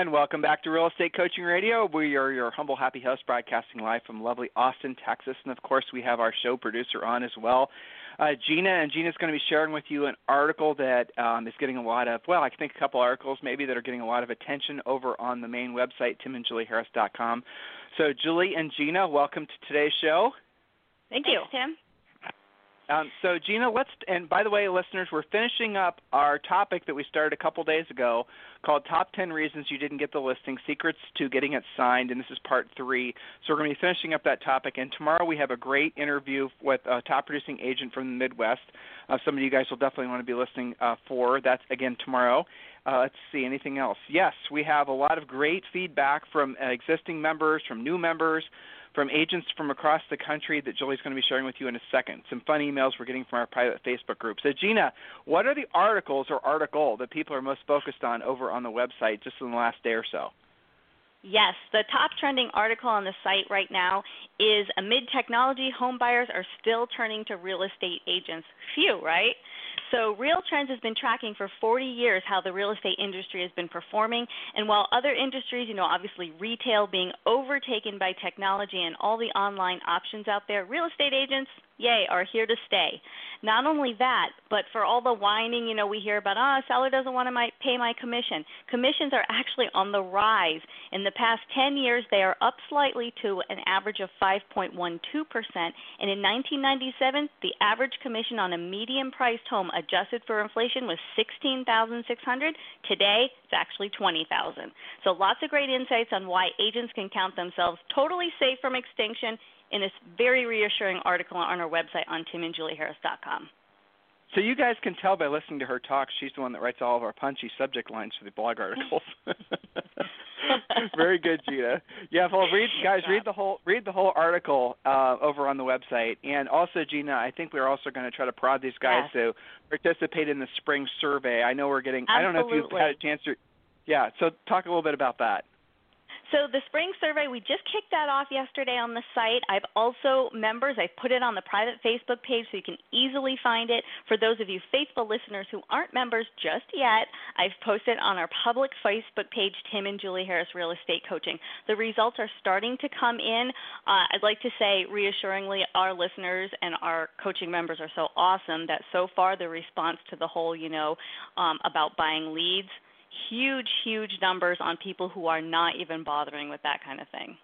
And welcome back to Real Estate Coaching Radio. We are your humble, happy host, broadcasting live from lovely Austin, Texas. And of course, we have our show producer on as well, uh, Gina. And Gina's going to be sharing with you an article that um, is getting a lot of, well, I think a couple articles maybe that are getting a lot of attention over on the main website, timandjulieharris.com. So, Julie and Gina, welcome to today's show. Thank you, Thanks, Tim. Um, so, Gina, let's, and by the way, listeners, we're finishing up our topic that we started a couple days ago called Top 10 Reasons You Didn't Get the Listing Secrets to Getting It Signed, and this is part three. So, we're going to be finishing up that topic. And tomorrow we have a great interview with a top producing agent from the Midwest. Uh, some of you guys will definitely want to be listening uh, for. That's again tomorrow. Uh, let's see, anything else? Yes, we have a lot of great feedback from existing members, from new members from agents from across the country that Julie's going to be sharing with you in a second. Some fun emails we're getting from our private Facebook group. So, Gina, what are the articles or article that people are most focused on over on the website just in the last day or so? Yes, the top trending article on the site right now is amid technology, home buyers are still turning to real estate agents. Phew, right? So, Real Trends has been tracking for 40 years how the real estate industry has been performing. And while other industries, you know, obviously retail being overtaken by technology and all the online options out there, real estate agents, yay, are here to stay. Not only that, but for all the whining, you know, we hear about, ah, oh, seller doesn't want to my, pay my commission. Commissions are actually on the rise. In the past 10 years, they are up slightly to an average of 5.12%. And in 1997, the average commission on a medium priced home adjusted for inflation was 16600 Today, it's actually 20000 So lots of great insights on why agents can count themselves totally safe from extinction in this very reassuring article on our website on timandjulieharris.com. So you guys can tell by listening to her talk, she's the one that writes all of our punchy subject lines for the blog articles. Very good, Gina. Yeah, well, read guys, read the whole read the whole article uh, over on the website, and also Gina, I think we're also going to try to prod these guys yes. to participate in the spring survey. I know we're getting. Absolutely. I don't know if you've had a chance to. Yeah, so talk a little bit about that. So the spring survey, we just kicked that off yesterday on the site. I've also members, I put it on the private Facebook page so you can easily find it. For those of you faithful listeners who aren't members just yet, I've posted on our public Facebook page, Tim and Julie Harris Real Estate Coaching. The results are starting to come in. Uh, I'd like to say reassuringly, our listeners and our coaching members are so awesome that so far the response to the whole, you know, um, about buying leads – huge, huge numbers on people who are not even bothering with that kind of thing.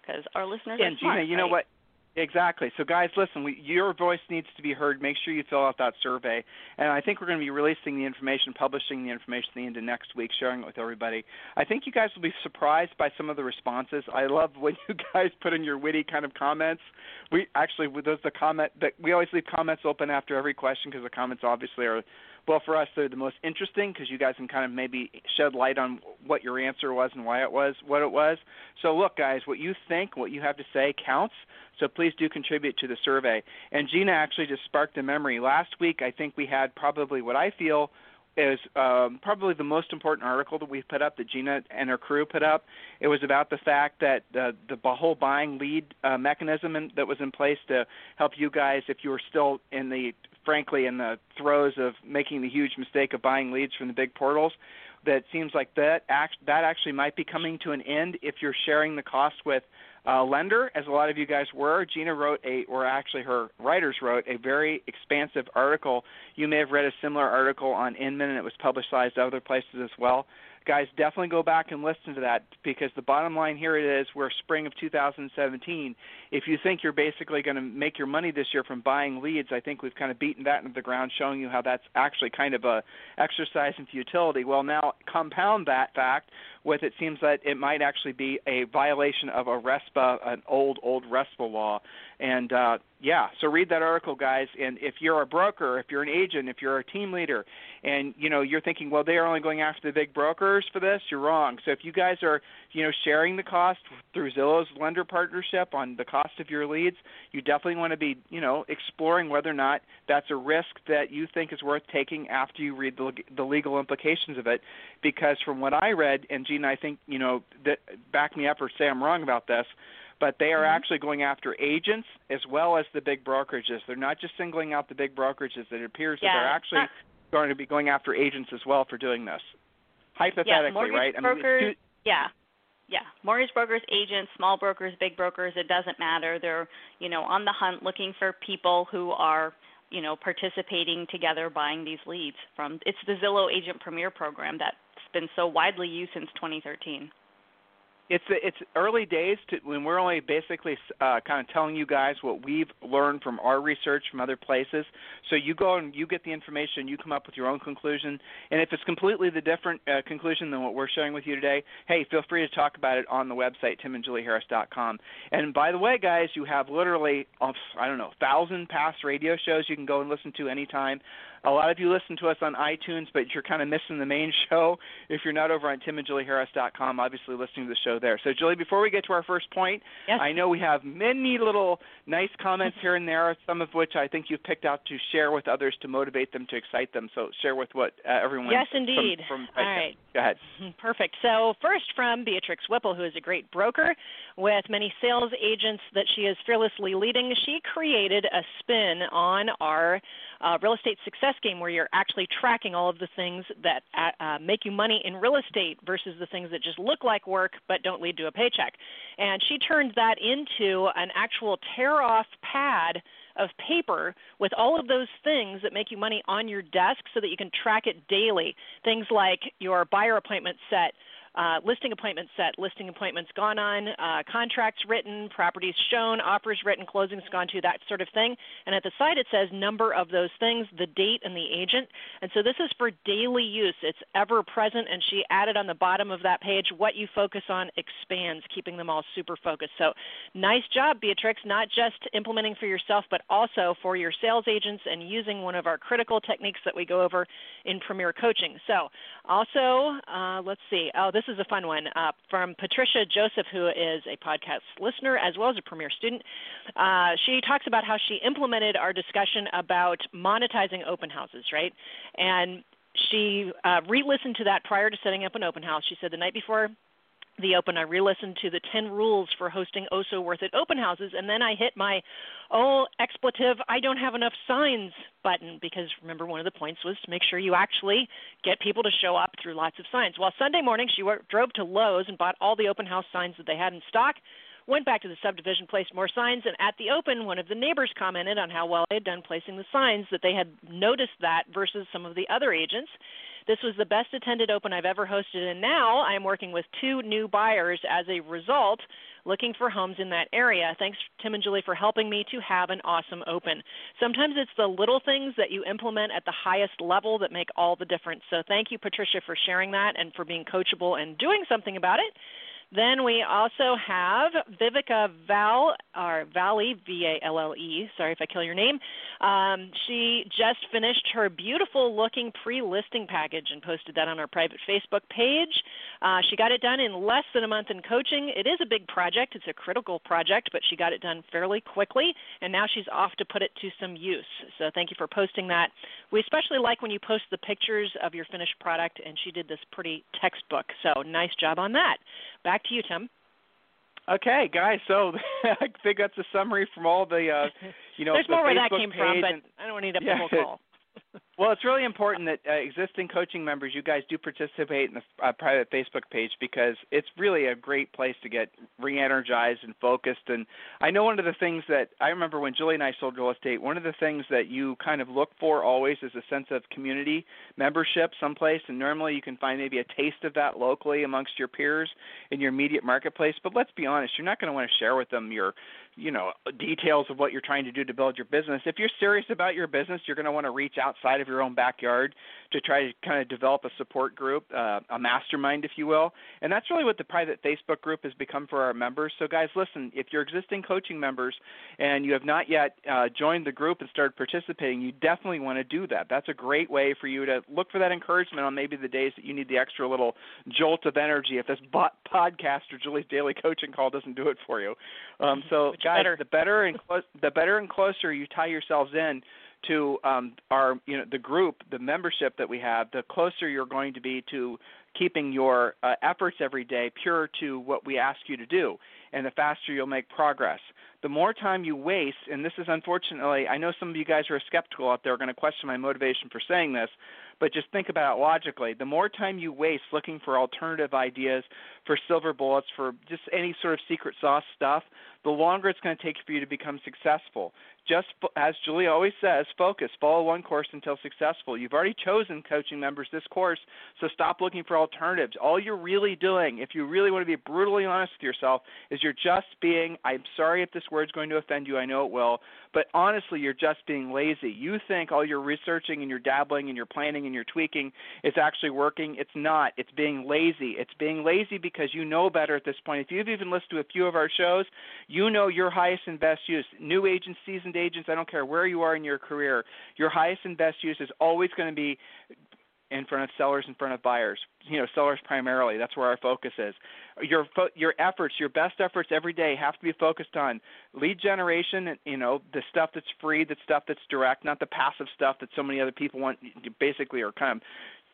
Because our listeners and are smart. Gina, you right? know what? Exactly. So, guys, listen. We, your voice needs to be heard. Make sure you fill out that survey. And I think we're going to be releasing the information, publishing the information at the end of next week, sharing it with everybody. I think you guys will be surprised by some of the responses. I love when you guys put in your witty kind of comments. We actually, those the comment that we always leave comments open after every question because the comments obviously are well, for us, they're the most interesting because you guys can kind of maybe shed light on what your answer was and why it was what it was. So, look, guys, what you think, what you have to say counts. So please do contribute to the survey. And Gina actually just sparked a memory. Last week, I think we had probably what I feel is um, probably the most important article that we put up that Gina and her crew put up. It was about the fact that the the whole buying lead uh, mechanism in, that was in place to help you guys if you were still in the frankly in the throes of making the huge mistake of buying leads from the big portals that seems like that act, that actually might be coming to an end if you're sharing the cost with a lender, as a lot of you guys were. Gina wrote a, or actually her writers wrote a very expansive article. You may have read a similar article on Inman, and it was publicized other places as well guys, definitely go back and listen to that because the bottom line here it is we're spring of 2017. If you think you're basically going to make your money this year from buying leads, I think we've kind of beaten that into the ground, showing you how that's actually kind of a exercise in futility. Well, now compound that fact with it seems that it might actually be a violation of a RESPA, an old old RESPA law, and uh, Yeah, so read that article, guys. And if you're a broker, if you're an agent, if you're a team leader, and you know you're thinking, well, they are only going after the big brokers for this, you're wrong. So if you guys are, you know, sharing the cost through Zillow's lender partnership on the cost of your leads, you definitely want to be, you know, exploring whether or not that's a risk that you think is worth taking after you read the, the legal implications of it. Because from what I read, and Gene, I think, you know, that back me up or say I'm wrong about this but they are mm-hmm. actually going after agents as well as the big brokerages. They're not just singling out the big brokerages. It appears yeah. that they're actually uh, going to be going after agents as well for doing this. Hypothetically, yeah, right? Brokers, I mean, yeah. Yeah, mortgage brokers, agents, small brokers, big brokers, it doesn't matter. They're, you know, on the hunt looking for people who are, you know, participating together buying these leads from it's the Zillow Agent Premier program that's been so widely used since 2013 it's it's early days to when we're only basically uh, kind of telling you guys what we've learned from our research from other places. So you go and you get the information, you come up with your own conclusion, and if it's completely the different uh, conclusion than what we're sharing with you today, hey, feel free to talk about it on the website timandjulieharris.com. And by the way, guys, you have literally I don't know thousand past radio shows you can go and listen to anytime. A lot of you listen to us on iTunes, but you're kind of missing the main show if you're not over on timandjulieharris.com, obviously listening to the show there. So, Julie, before we get to our first point, yes. I know we have many little nice comments here and there, some of which I think you've picked out to share with others to motivate them, to excite them. So, share with what uh, everyone. Yes, indeed. From, from All right. Go ahead. Perfect. So, first from Beatrix Whipple, who is a great broker with many sales agents that she is fearlessly leading. She created a spin on our uh, real estate success game where you're actually tracking all of the things that uh, uh, make you money in real estate versus the things that just look like work but don't lead to a paycheck. And she turned that into an actual tear off pad of paper with all of those things that make you money on your desk so that you can track it daily. Things like your buyer appointment set, uh, listing appointments set, listing appointments gone on, uh, contracts written, properties shown, offers written, closings gone to, that sort of thing. And at the side it says number of those things, the date, and the agent. And so this is for daily use. It's ever present. And she added on the bottom of that page what you focus on expands, keeping them all super focused. So nice job, Beatrix, not just implementing for yourself, but also for your sales agents and using one of our critical techniques that we go over in Premier Coaching. So also, uh, let's see. Oh, this this is a fun one uh, from Patricia Joseph, who is a podcast listener as well as a premier student. Uh, she talks about how she implemented our discussion about monetizing open houses, right? And she uh, re listened to that prior to setting up an open house. She said the night before the open, I re-listened to the 10 rules for hosting oh so worth it open houses, and then I hit my oh expletive I don't have enough signs button because remember one of the points was to make sure you actually get people to show up through lots of signs. Well, Sunday morning she drove to Lowe's and bought all the open house signs that they had in stock. Went back to the subdivision, placed more signs, and at the open, one of the neighbors commented on how well they had done placing the signs, that they had noticed that versus some of the other agents. This was the best attended open I've ever hosted, and now I am working with two new buyers as a result, looking for homes in that area. Thanks, Tim and Julie, for helping me to have an awesome open. Sometimes it's the little things that you implement at the highest level that make all the difference. So thank you, Patricia, for sharing that and for being coachable and doing something about it. Then we also have Vivica Val, or Valle, V A L L E. Sorry if I kill your name. Um, she just finished her beautiful looking pre listing package and posted that on our private Facebook page. Uh, she got it done in less than a month in coaching. It is a big project, it's a critical project, but she got it done fairly quickly, and now she's off to put it to some use. So thank you for posting that. We especially like when you post the pictures of your finished product, and she did this pretty textbook. So nice job on that. Back to you, Tim. Okay, guys. So I think that's a summary from all the, uh, you know, there's the more Facebook where that came from, but I don't need a yeah, call. Well, it's really important that uh, existing coaching members, you guys do participate in the uh, private Facebook page because it's really a great place to get re-energized and focused. And I know one of the things that I remember when Julie and I sold real estate, one of the things that you kind of look for always is a sense of community membership someplace. And normally you can find maybe a taste of that locally amongst your peers in your immediate marketplace. But let's be honest, you're not going to want to share with them your you know details of what you're trying to do to build your business if you're serious about your business you're going to want to reach outside of your own backyard to try to kind of develop a support group, uh, a mastermind, if you will. And that's really what the private Facebook group has become for our members. So, guys, listen, if you're existing coaching members and you have not yet uh, joined the group and started participating, you definitely want to do that. That's a great way for you to look for that encouragement on maybe the days that you need the extra little jolt of energy if this podcast or Julie's daily coaching call doesn't do it for you. Um, so, guys, better? the better and clo- the better and closer you tie yourselves in to um, our you know the group, the membership that we have, the closer you're going to be to keeping your uh, efforts every day pure to what we ask you to do, and the faster you'll make progress. The more time you waste, and this is unfortunately, I know some of you guys are skeptical out there, are going to question my motivation for saying this, but just think about it logically. The more time you waste looking for alternative ideas, for silver bullets, for just any sort of secret sauce stuff, the longer it's going to take for you to become successful. Just as Julie always says, focus, follow one course until successful. You've already chosen coaching members this course, so stop looking for alternatives. All you're really doing, if you really want to be brutally honest with yourself, is you're just being, I'm sorry if this word's going to offend you, I know it will, but honestly, you're just being lazy. You think all your researching and your dabbling and your planning and your tweaking is actually working. It's not. It's being lazy. It's being lazy because you know better at this point. If you've even listened to a few of our shows, you know your highest and best use. New agents, seasoned agents, I don't care where you are in your career, your highest and best use is always going to be in front of sellers, in front of buyers. You know, sellers primarily. That's where our focus is. Your fo- your efforts, your best efforts every day have to be focused on lead generation. You know, the stuff that's free, the stuff that's direct, not the passive stuff that so many other people want. Basically, are kind of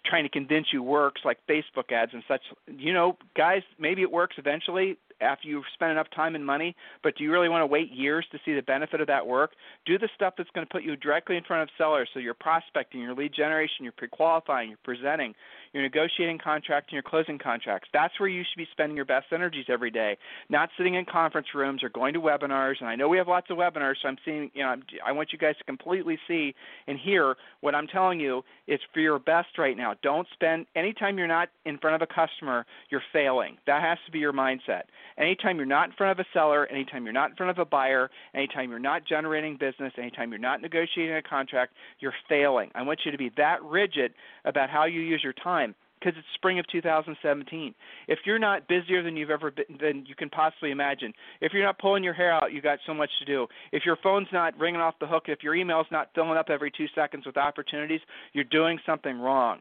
trying to convince you works like Facebook ads and such. You know, guys, maybe it works eventually after you've spent enough time and money, but do you really want to wait years to see the benefit of that work? Do the stuff that's going to put you directly in front of sellers. So you're prospecting, your lead generation, you're pre-qualifying, you're presenting, you're negotiating contracts, and you're closing contracts. That's where you should be spending your best energies every day, not sitting in conference rooms or going to webinars. And I know we have lots of webinars, so I'm seeing, you know, I want you guys to completely see and hear what I'm telling you is for your best right now. Don't spend anytime you're not in front of a customer, you're failing. That has to be your mindset. Anytime you're not in front of a seller, anytime you're not in front of a buyer, anytime you're not generating business, anytime you're not negotiating a contract, you're failing. I want you to be that rigid about how you use your time because it's spring of 2017. If you're not busier than you've ever been, than you can possibly imagine, if you're not pulling your hair out, you got so much to do. If your phone's not ringing off the hook, if your email's not filling up every two seconds with opportunities, you're doing something wrong.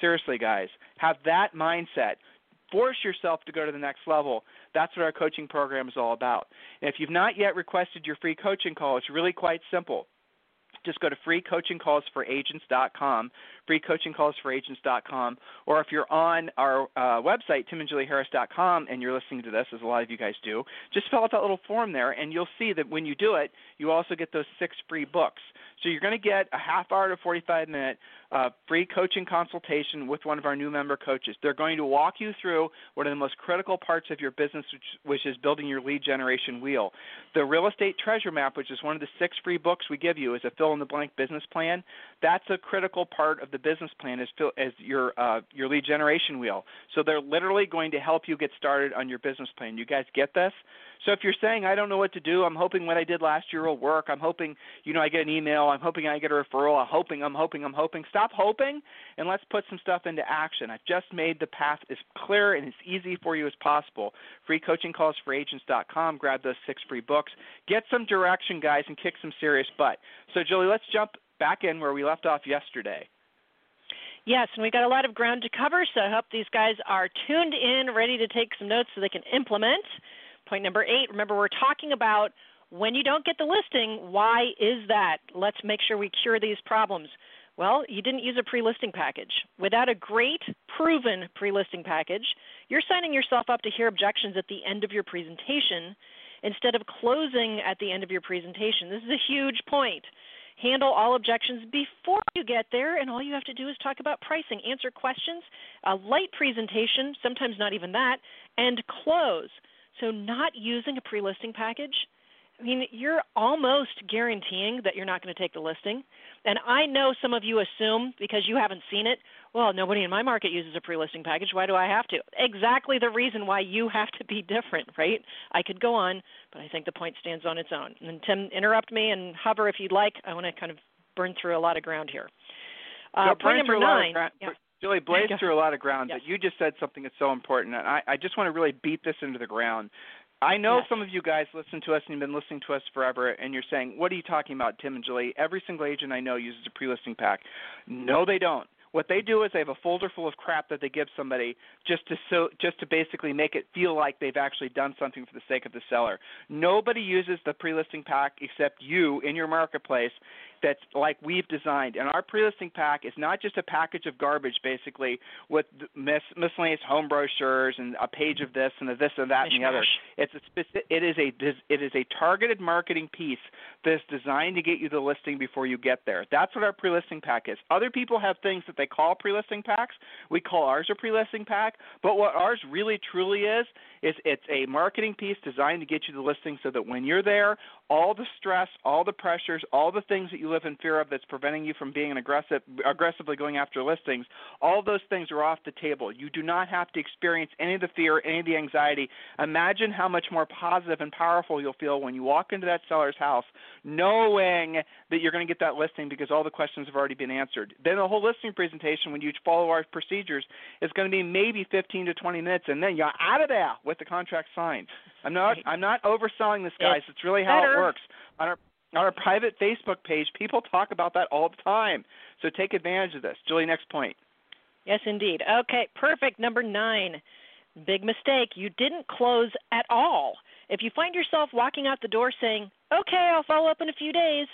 Seriously, guys, have that mindset force yourself to go to the next level. That's what our coaching program is all about. And if you've not yet requested your free coaching call, it's really quite simple. Just go to freecoachingcallsforagents.com, freecoachingcallsforagents.com, or if you're on our uh, website, timandjulieharris.com, and you're listening to this, as a lot of you guys do, just fill out that little form there, and you'll see that when you do it, you also get those six free books. So you're going to get a half hour to 45 minute uh, free coaching consultation with one of our new member coaches. They're going to walk you through one of the most critical parts of your business, which, which is building your lead generation wheel. The Real Estate Treasure Map, which is one of the six free books we give you, is a fill in the blank business plan. That's a critical part of the business plan fill, as your uh, your lead generation wheel. So they're literally going to help you get started on your business plan. You guys get this? So if you're saying I don't know what to do, I'm hoping what I did last year will work. I'm hoping you know I get an email. I'm hoping I get a referral. I'm hoping. I'm hoping. I'm hoping. Stop hoping and let's put some stuff into action. I've just made the path as clear and as easy for you as possible. FreeCoachingCallsForAgents.com. Grab those six free books. Get some direction, guys, and kick some serious butt. So Julie, let's jump back in where we left off yesterday. Yes, and we've got a lot of ground to cover, so I hope these guys are tuned in, ready to take some notes so they can implement. Point number eight remember, we're talking about when you don't get the listing, why is that? Let's make sure we cure these problems. Well, you didn't use a pre listing package. Without a great, proven pre listing package, you're signing yourself up to hear objections at the end of your presentation instead of closing at the end of your presentation. This is a huge point. Handle all objections before you get there, and all you have to do is talk about pricing, answer questions, a light presentation, sometimes not even that, and close. So, not using a pre listing package, I mean, you're almost guaranteeing that you're not going to take the listing. And I know some of you assume because you haven't seen it, well, nobody in my market uses a pre listing package. Why do I have to? Exactly the reason why you have to be different, right? I could go on, but I think the point stands on its own. And Tim, interrupt me and hover if you'd like. I want to kind of burn through a lot of ground here. Uh, point number nine. yeah. Julie blazed through a lot of ground, yes. but you just said something that's so important, and I, I just want to really beat this into the ground. I know yes. some of you guys listen to us and you've been listening to us forever, and you're saying, "What are you talking about, Tim and Julie?" Every single agent I know uses a pre-listing pack. No, they don't. What they do is they have a folder full of crap that they give somebody just to so just to basically make it feel like they've actually done something for the sake of the seller. Nobody uses the pre-listing pack except you in your marketplace that's like we've designed. And our pre-listing pack is not just a package of garbage, basically, with mis- miscellaneous home brochures and a page of this and a this and that Mishmash. and the other. It's a specific, it is a it is a targeted marketing piece that's designed to get you the listing before you get there. That's what our pre-listing pack is. Other people have things that they call pre-listing packs. We call ours a pre-listing pack, but what ours really truly is is it's a marketing piece designed to get you the listing so that when you're there, all the stress, all the pressures, all the things that you live in fear of that's preventing you from being aggressive aggressively going after listings, all those things are off the table. You do not have to experience any of the fear, any of the anxiety. Imagine how much more positive and powerful you'll feel when you walk into that seller's house knowing that you're going to get that listing because all the questions have already been answered. Then the whole listing presentation when you follow our procedures is going to be maybe 15 to 20 minutes and then you're out of there with the contract signed. I'm not I'm not overselling this guys. It's, really how better. it works. On our on our private Facebook page, people talk about that all the time. So take advantage of this. Julie, next point. Yes, indeed. Okay, perfect. Number nine. Big mistake. You didn't close at all. If you find yourself walking out the door saying, okay, I'll follow up in a few days,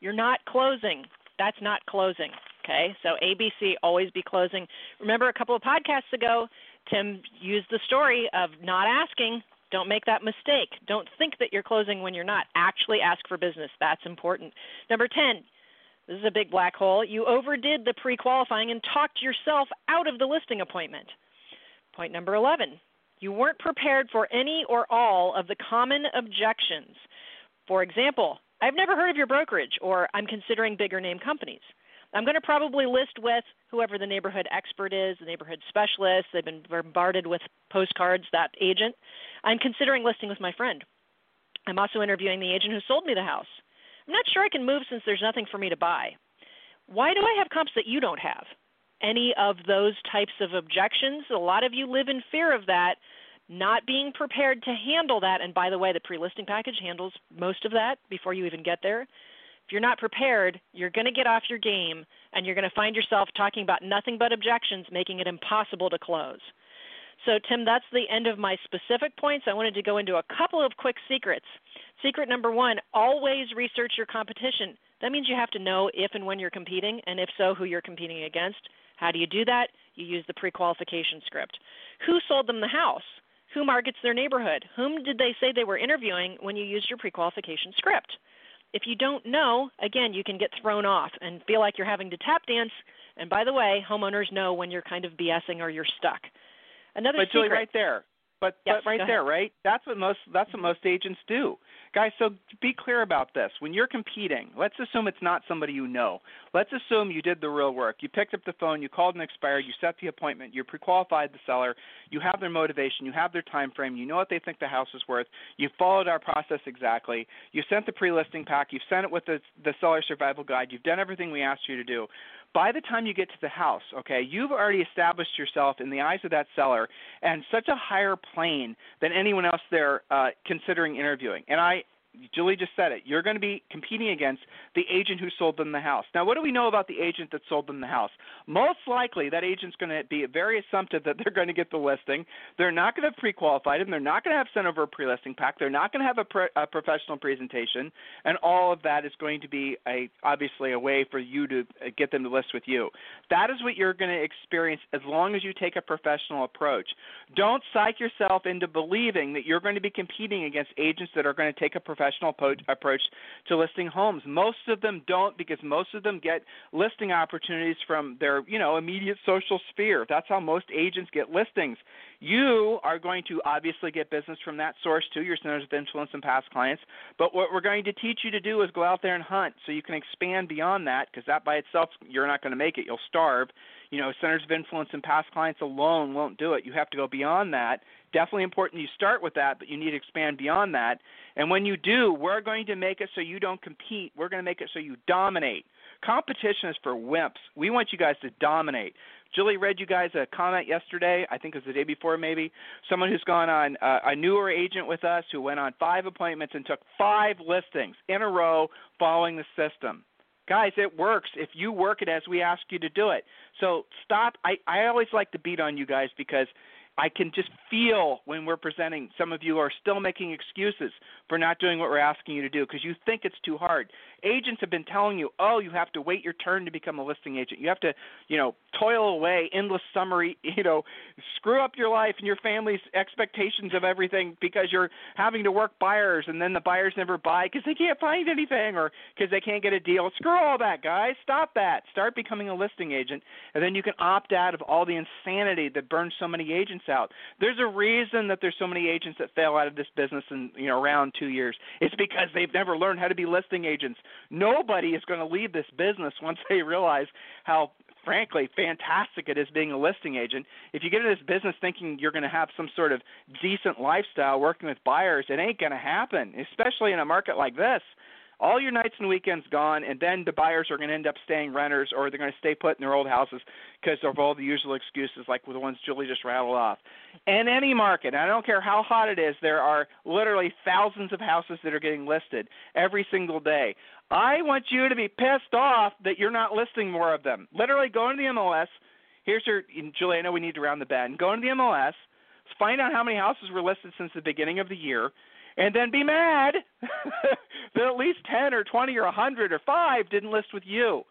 you're not closing. That's not closing. Okay, so ABC, always be closing. Remember a couple of podcasts ago, Tim used the story of not asking. Don't make that mistake. Don't think that you're closing when you're not. Actually ask for business. That's important. Number 10, this is a big black hole. You overdid the pre qualifying and talked yourself out of the listing appointment. Point number 11, you weren't prepared for any or all of the common objections. For example, I've never heard of your brokerage, or I'm considering bigger name companies. I'm going to probably list with whoever the neighborhood expert is, the neighborhood specialist. They've been bombarded with postcards, that agent. I'm considering listing with my friend. I'm also interviewing the agent who sold me the house. I'm not sure I can move since there's nothing for me to buy. Why do I have comps that you don't have? Any of those types of objections? A lot of you live in fear of that, not being prepared to handle that. And by the way, the pre listing package handles most of that before you even get there. If you're not prepared, you're going to get off your game and you're going to find yourself talking about nothing but objections, making it impossible to close. So, Tim, that's the end of my specific points. I wanted to go into a couple of quick secrets. Secret number one always research your competition. That means you have to know if and when you're competing, and if so, who you're competing against. How do you do that? You use the pre qualification script. Who sold them the house? Who markets their neighborhood? Whom did they say they were interviewing when you used your pre qualification script? If you don't know, again, you can get thrown off and feel like you're having to tap dance. And by the way, homeowners know when you're kind of BSing or you're stuck. Another but secret. Julie, right there. But, Yes, but right there, right? That's what most that's what most agents do. Guys, so be clear about this. When you're competing, let's assume it's not somebody you know. Let's assume you did the real work. You picked up the phone, you called an expired, you set the appointment, you pre-qualified the seller, you have their motivation, you have their time frame, you know what they think the house is worth. You followed our process exactly. You sent the pre-listing pack, you've sent it with the the seller survival guide. You've done everything we asked you to do by the time you get to the house, okay, you've already established yourself in the eyes of that seller and such a higher plane than anyone else there uh, considering interviewing. And I, Julie just said it. You're going to be competing against the agent who sold them the house. Now, what do we know about the agent that sold them the house? Most likely, that agent's going to be very assumptive that they're going to get the listing. They're not going to have pre-qualified them. They're not going to have sent over a pre-listing pack. They're not going to have a, pre- a professional presentation, and all of that is going to be a obviously a way for you to uh, get them to list with you. That is what you're going to experience as long as you take a professional approach. Don't psych yourself into believing that you're going to be competing against agents that are going to take a professional po- approach to listing homes. Most of them don't because most of them get listing opportunities from their, you know, immediate social sphere. That's how most agents get listings. You are going to obviously get business from that source too, your centers of influence and past clients. But what we're going to teach you to do is go out there and hunt so you can expand beyond that because that by itself, you're not going to make it. You'll starve. You know, centers of influence and past clients alone won't do it. You have to go beyond that. Definitely important you start with that, but you need to expand beyond that. And when you do, we're going to make it so you don't compete. We're going to make it so you dominate. Competition is for wimps. We want you guys to dominate. Julie read you guys a comment yesterday. I think it was the day before, maybe. Someone who's gone on uh, a newer agent with us who went on five appointments and took five listings in a row following the system. Guys, it works if you work it as we ask you to do it. So stop. I, I always like to beat on you guys because I can just feel when we're presenting, some of you are still making excuses for not doing what we're asking you to do because you think it's too hard. Agents have been telling you, oh, you have to wait your turn to become a listing agent. You have to, you know, toil away, endless summary, you know, screw up your life and your family's expectations of everything because you're having to work buyers and then the buyers never buy because they can't find anything or because they can't get a deal. Screw all that, guys. Stop that. Start becoming a listing agent, and then you can opt out of all the insanity that burns so many agents out. There's a reason that there's so many agents that fail out of this business in you know around two years. It's because they've never learned how to be listing agents. Nobody is going to leave this business once they realize how frankly fantastic it is being a listing agent. If you get into this business thinking you're going to have some sort of decent lifestyle working with buyers, it ain't going to happen, especially in a market like this all your nights and weekends gone, and then the buyers are going to end up staying renters or they're going to stay put in their old houses because of all the usual excuses like the ones Julie just rattled off. In any market, I don't care how hot it is, there are literally thousands of houses that are getting listed every single day. I want you to be pissed off that you're not listing more of them. Literally, go into the MLS. Here's your Julie. I know we need to round the bend. Go into the MLS. Find out how many houses were listed since the beginning of the year and then be mad that at least 10 or 20 or 100 or 5 didn't list with you.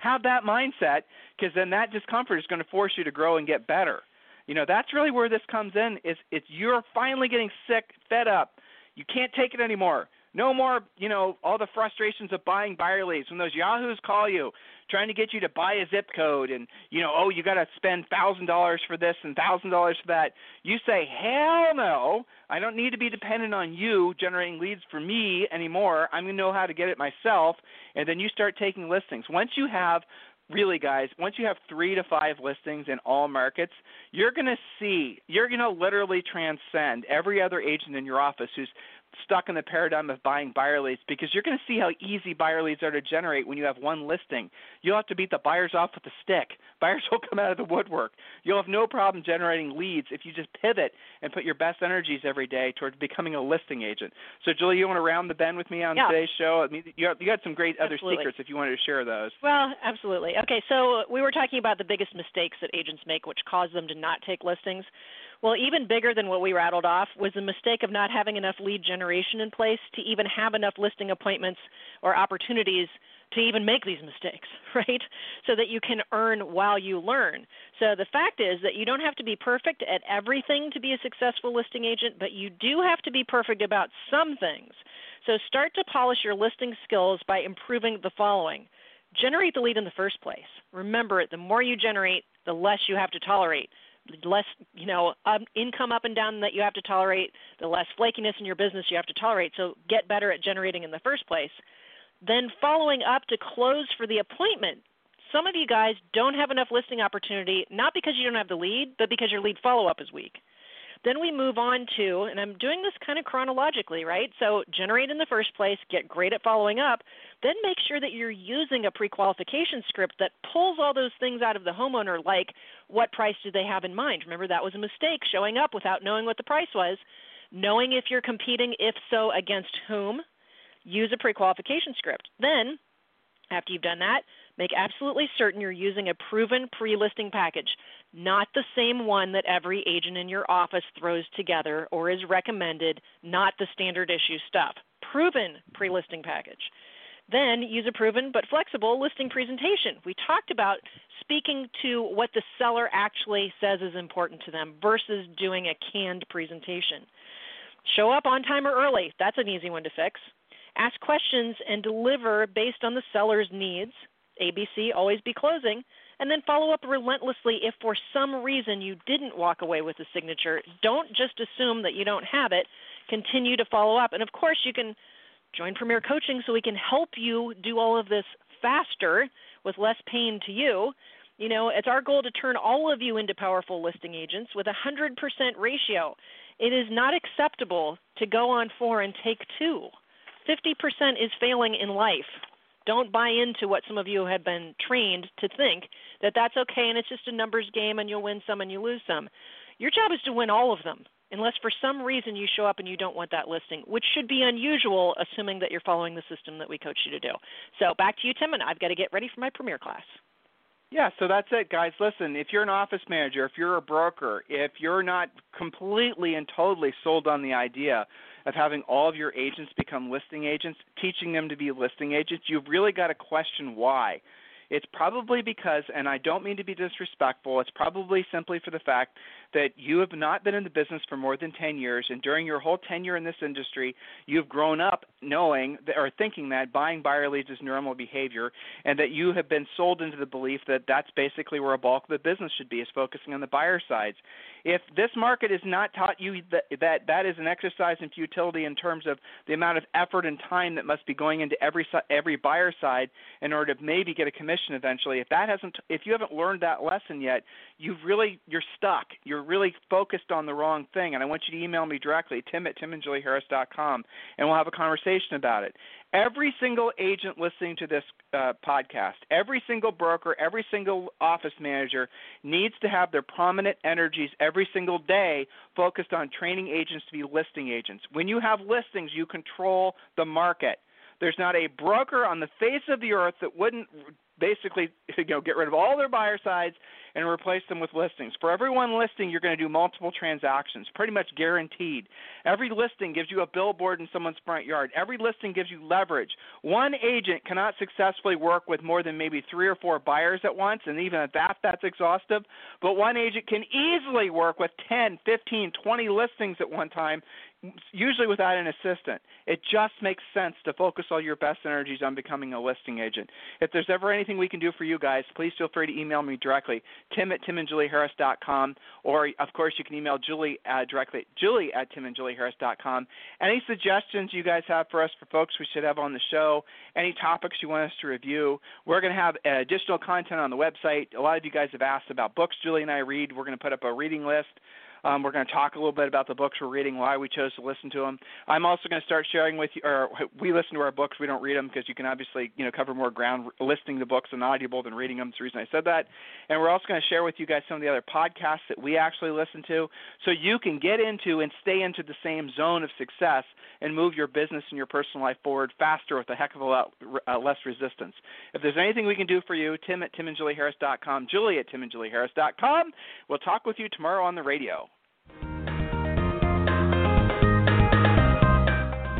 Have that mindset because then that discomfort is going to force you to grow and get better. You know, that's really where this comes in is it's you're finally getting sick, fed up. You can't take it anymore. No more, you know, all the frustrations of buying buyer leads. When those yahoos call you trying to get you to buy a zip code and, you know, oh, you got to spend $1,000 for this and $1,000 for that, you say, hell no. I don't need to be dependent on you generating leads for me anymore. I'm going to know how to get it myself. And then you start taking listings. Once you have really guys once you have three to five listings in all markets you're going to see you're going to literally transcend every other agent in your office who's stuck in the paradigm of buying buyer leads because you're going to see how easy buyer leads are to generate when you have one listing. You'll have to beat the buyers off with a stick. Buyers will come out of the woodwork. You'll have no problem generating leads if you just pivot and put your best energies every day towards becoming a listing agent. So, Julie, you want to round the bend with me on yeah. today's show? I mean, you got, got some great absolutely. other secrets if you wanted to share those. Well, absolutely. Okay, so we were talking about the biggest mistakes that agents make, which cause them to not take listings. Well, even bigger than what we rattled off was the mistake of not having enough lead generation in place to even have enough listing appointments or opportunities to even make these mistakes, right? So that you can earn while you learn. So the fact is that you don't have to be perfect at everything to be a successful listing agent, but you do have to be perfect about some things. So start to polish your listing skills by improving the following. Generate the lead in the first place. Remember, the more you generate, the less you have to tolerate less you know um, income up and down that you have to tolerate, the less flakiness in your business you have to tolerate. So get better at generating in the first place. Then following up to close for the appointment. Some of you guys don't have enough listing opportunity, not because you don't have the lead, but because your lead follow up is weak. Then we move on to, and I'm doing this kind of chronologically, right? So generate in the first place, get great at following up, then make sure that you're using a pre qualification script that pulls all those things out of the homeowner, like what price do they have in mind? Remember, that was a mistake, showing up without knowing what the price was. Knowing if you're competing, if so, against whom, use a pre qualification script. Then, after you've done that, make absolutely certain you're using a proven pre listing package not the same one that every agent in your office throws together or is recommended, not the standard issue stuff. Proven pre listing package. Then use a proven but flexible listing presentation. We talked about speaking to what the seller actually says is important to them versus doing a canned presentation. Show up on time or early. That's an easy one to fix. Ask questions and deliver based on the seller's needs. ABC, always be closing and then follow up relentlessly if for some reason you didn't walk away with a signature. Don't just assume that you don't have it. Continue to follow up. And of course, you can join Premier Coaching so we can help you do all of this faster with less pain to you. You know, it's our goal to turn all of you into powerful listing agents with a 100% ratio. It is not acceptable to go on four and take two. 50% is failing in life. Don't buy into what some of you have been trained to think that that's okay and it's just a numbers game and you'll win some and you lose some. Your job is to win all of them, unless for some reason you show up and you don't want that listing, which should be unusual, assuming that you're following the system that we coach you to do. So back to you, Tim, and I've got to get ready for my premier class. Yeah, so that's it, guys. Listen, if you're an office manager, if you're a broker, if you're not completely and totally sold on the idea of having all of your agents become listing agents, teaching them to be listing agents, you've really got to question why. It's probably because, and I don't mean to be disrespectful, it's probably simply for the fact that you have not been in the business for more than 10 years, and during your whole tenure in this industry, you've grown up knowing that, or thinking that buying buyer leads is normal behavior, and that you have been sold into the belief that that's basically where a bulk of the business should be, is focusing on the buyer sides. If this market has not taught you that that, that is an exercise in futility in terms of the amount of effort and time that must be going into every every buyer side in order to maybe get a commission eventually, if that hasn't, if you haven't learned that lesson yet, you've really you're stuck. You're really focused on the wrong thing. And I want you to email me directly, tim at timandjulieharris.com, and we'll have a conversation about it. Every single agent listening to this uh, podcast, every single broker, every single office manager needs to have their prominent energies every single day focused on training agents to be listing agents. When you have listings, you control the market. There's not a broker on the face of the earth that wouldn't basically you know get rid of all their buyer sides and replace them with listings. For every one listing, you're going to do multiple transactions, pretty much guaranteed. Every listing gives you a billboard in someone's front yard. Every listing gives you leverage. One agent cannot successfully work with more than maybe three or four buyers at once, and even at that, that's exhaustive. But one agent can easily work with 10, 15, 20 listings at one time usually without an assistant. It just makes sense to focus all your best energies on becoming a listing agent. If there's ever anything we can do for you guys, please feel free to email me directly, tim at timandjulieharris.com, or of course you can email Julie uh, directly, julie at timandjulieharris.com. Any suggestions you guys have for us for folks we should have on the show, any topics you want us to review, we're going to have additional content on the website. A lot of you guys have asked about books Julie and I read. We're going to put up a reading list um, we're going to talk a little bit about the books we're reading, why we chose to listen to them. I'm also going to start sharing with you, or we listen to our books. We don't read them because you can obviously, you know, cover more ground listening to books on Audible than reading them. That's the reason I said that. And we're also going to share with you guys some of the other podcasts that we actually listen to, so you can get into and stay into the same zone of success and move your business and your personal life forward faster with a heck of a lot uh, less resistance. If there's anything we can do for you, Tim at timandjulieharris.com, Julie at timandjulieharris.com. We'll talk with you tomorrow on the radio.